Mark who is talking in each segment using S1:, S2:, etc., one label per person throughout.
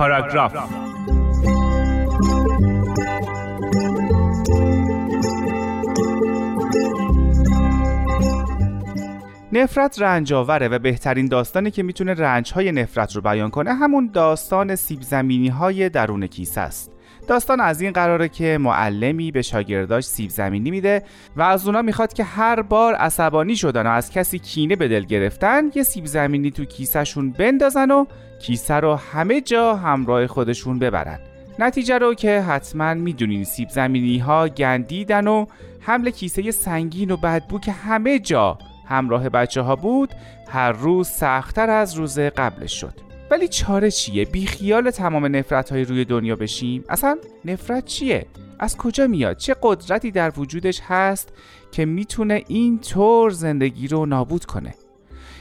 S1: پاراگراف. نفرت رنجاوره و بهترین داستانی که می‌تونه رنجهای نفرت رو بیان کنه همون داستان سیب زمینی های درون کیسه است. داستان از این قراره که معلمی به شاگرداش سیب زمینی میده و از اونا می‌خواد که هر بار عصبانی شدن و از کسی کینه به دل گرفتن یه سیب زمینی تو کیسهشون بندازن و کیسه رو همه جا همراه خودشون ببرن. نتیجه رو که حتما می‌دونین سیب زمینی ها گندیدن و حمل کیسه سنگین و بدبو که همه جا همراه بچه ها بود هر روز سختتر از روز قبلش شد ولی چاره چیه؟ بی خیال تمام نفرت های روی دنیا بشیم؟ اصلا نفرت چیه؟ از کجا میاد؟ چه قدرتی در وجودش هست که می‌تونه این طور زندگی رو نابود کنه؟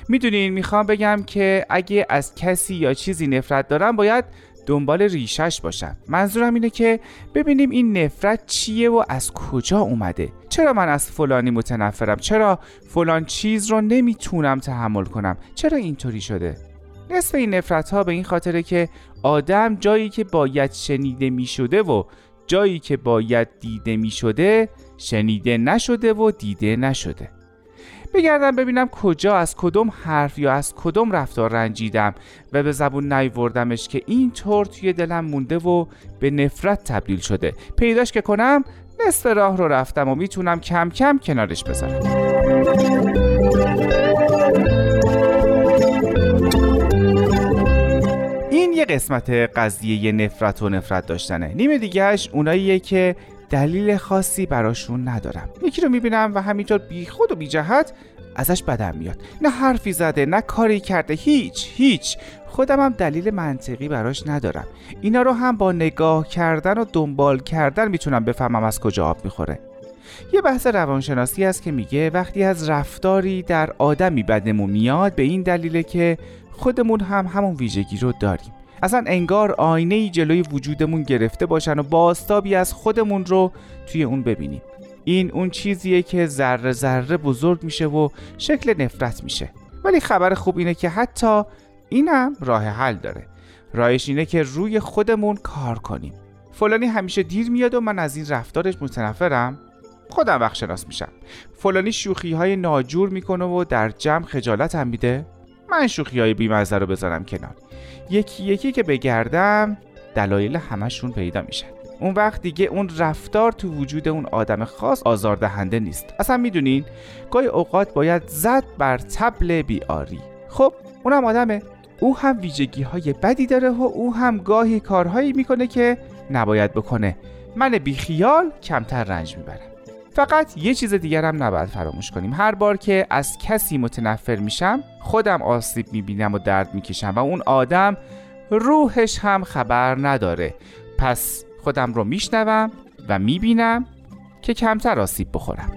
S1: می‌دونین می‌خوام بگم که اگه از کسی یا چیزی نفرت دارم باید دنبال ریشش باشم. منظورم اینه که ببینیم این نفرت چیه و از کجا اومده. چرا من از فلانی متنفرم؟ چرا فلان چیز رو نمی‌تونم تحمل کنم؟ چرا اینطوری شده؟ نصف این نفرت ها به این خاطره که آدم جایی که باید شنیده می شده و جایی که باید دیده می شده شنیده نشده و دیده نشده. بگردم ببینم کجا از کدوم حرف یا از کدوم رفتار رنجیدم و به زبون نیوردمش که این طور توی دلم مونده و به نفرت تبدیل شده. پیداش که کنم نصف راه رو رفتم و می‌تونم کم کم کنارش بذارم. این یه قسمت قضیه نفرت و نفرت داشتنه. نیمه دیگهش اوناییه که دلیل خاصی براشون ندارم. یکی رو می‌بینم و همینطور بی خود و بی جهت ازش بدم میاد. نه حرفی زده نه کاری کرده هیچ هیچ. خودم هم دلیل منطقی براش ندارم. اینا رو هم با نگاه کردن و دنبال کردن می‌تونم بفهمم از کجا آب می‌خوره. یه بحث روانشناسی هست که میگه وقتی از رفتاری در آدمی بدمون میاد به این دلیله که خودمون هم همون ویژگی رو داریم. اصلا انگار آینه ای جلوی وجودمون گرفته باشن و باستابی از خودمون رو توی اون ببینیم. این اون چیزیه که ذره ذره بزرگ میشه و شکل نفرت میشه. ولی خبر خوب اینه که حتی اینم راه حل داره. راهش اینه که روی خودمون کار کنیم. فلانی همیشه دیر میاد و من از این رفتارش متنفرم. خودم وقت شناس میشم. فلانی شوخی های ناجور می‌کنه و در جمع خجالت هم میده. من شوخی های بیمزه رو بذارم کنار. یکی یکی که بگردم دلایل همشون پیدا میشن اون وقت دیگه اون رفتار تو وجود اون آدم خاص آزاردهنده نیست. اصلا می‌دونین؟ گاهی اوقات باید زد بر تبل بیاری خب اونم آدمه. او هم ویژگی های بدی داره و او هم گاهی کارهایی می‌کنه که نباید بکنه. من بیخیال کمتر رنج می‌برم. فقط یه چیز دیگر هم نباید فراموش کنیم. هر بار که از کسی متنفر میشم خودم آسیب می‌بینم و درد می‌کشم و اون آدم روحش هم خبر نداره. پس خودم رو میشنوم و می‌بینم که کمتر آسیب بخورم.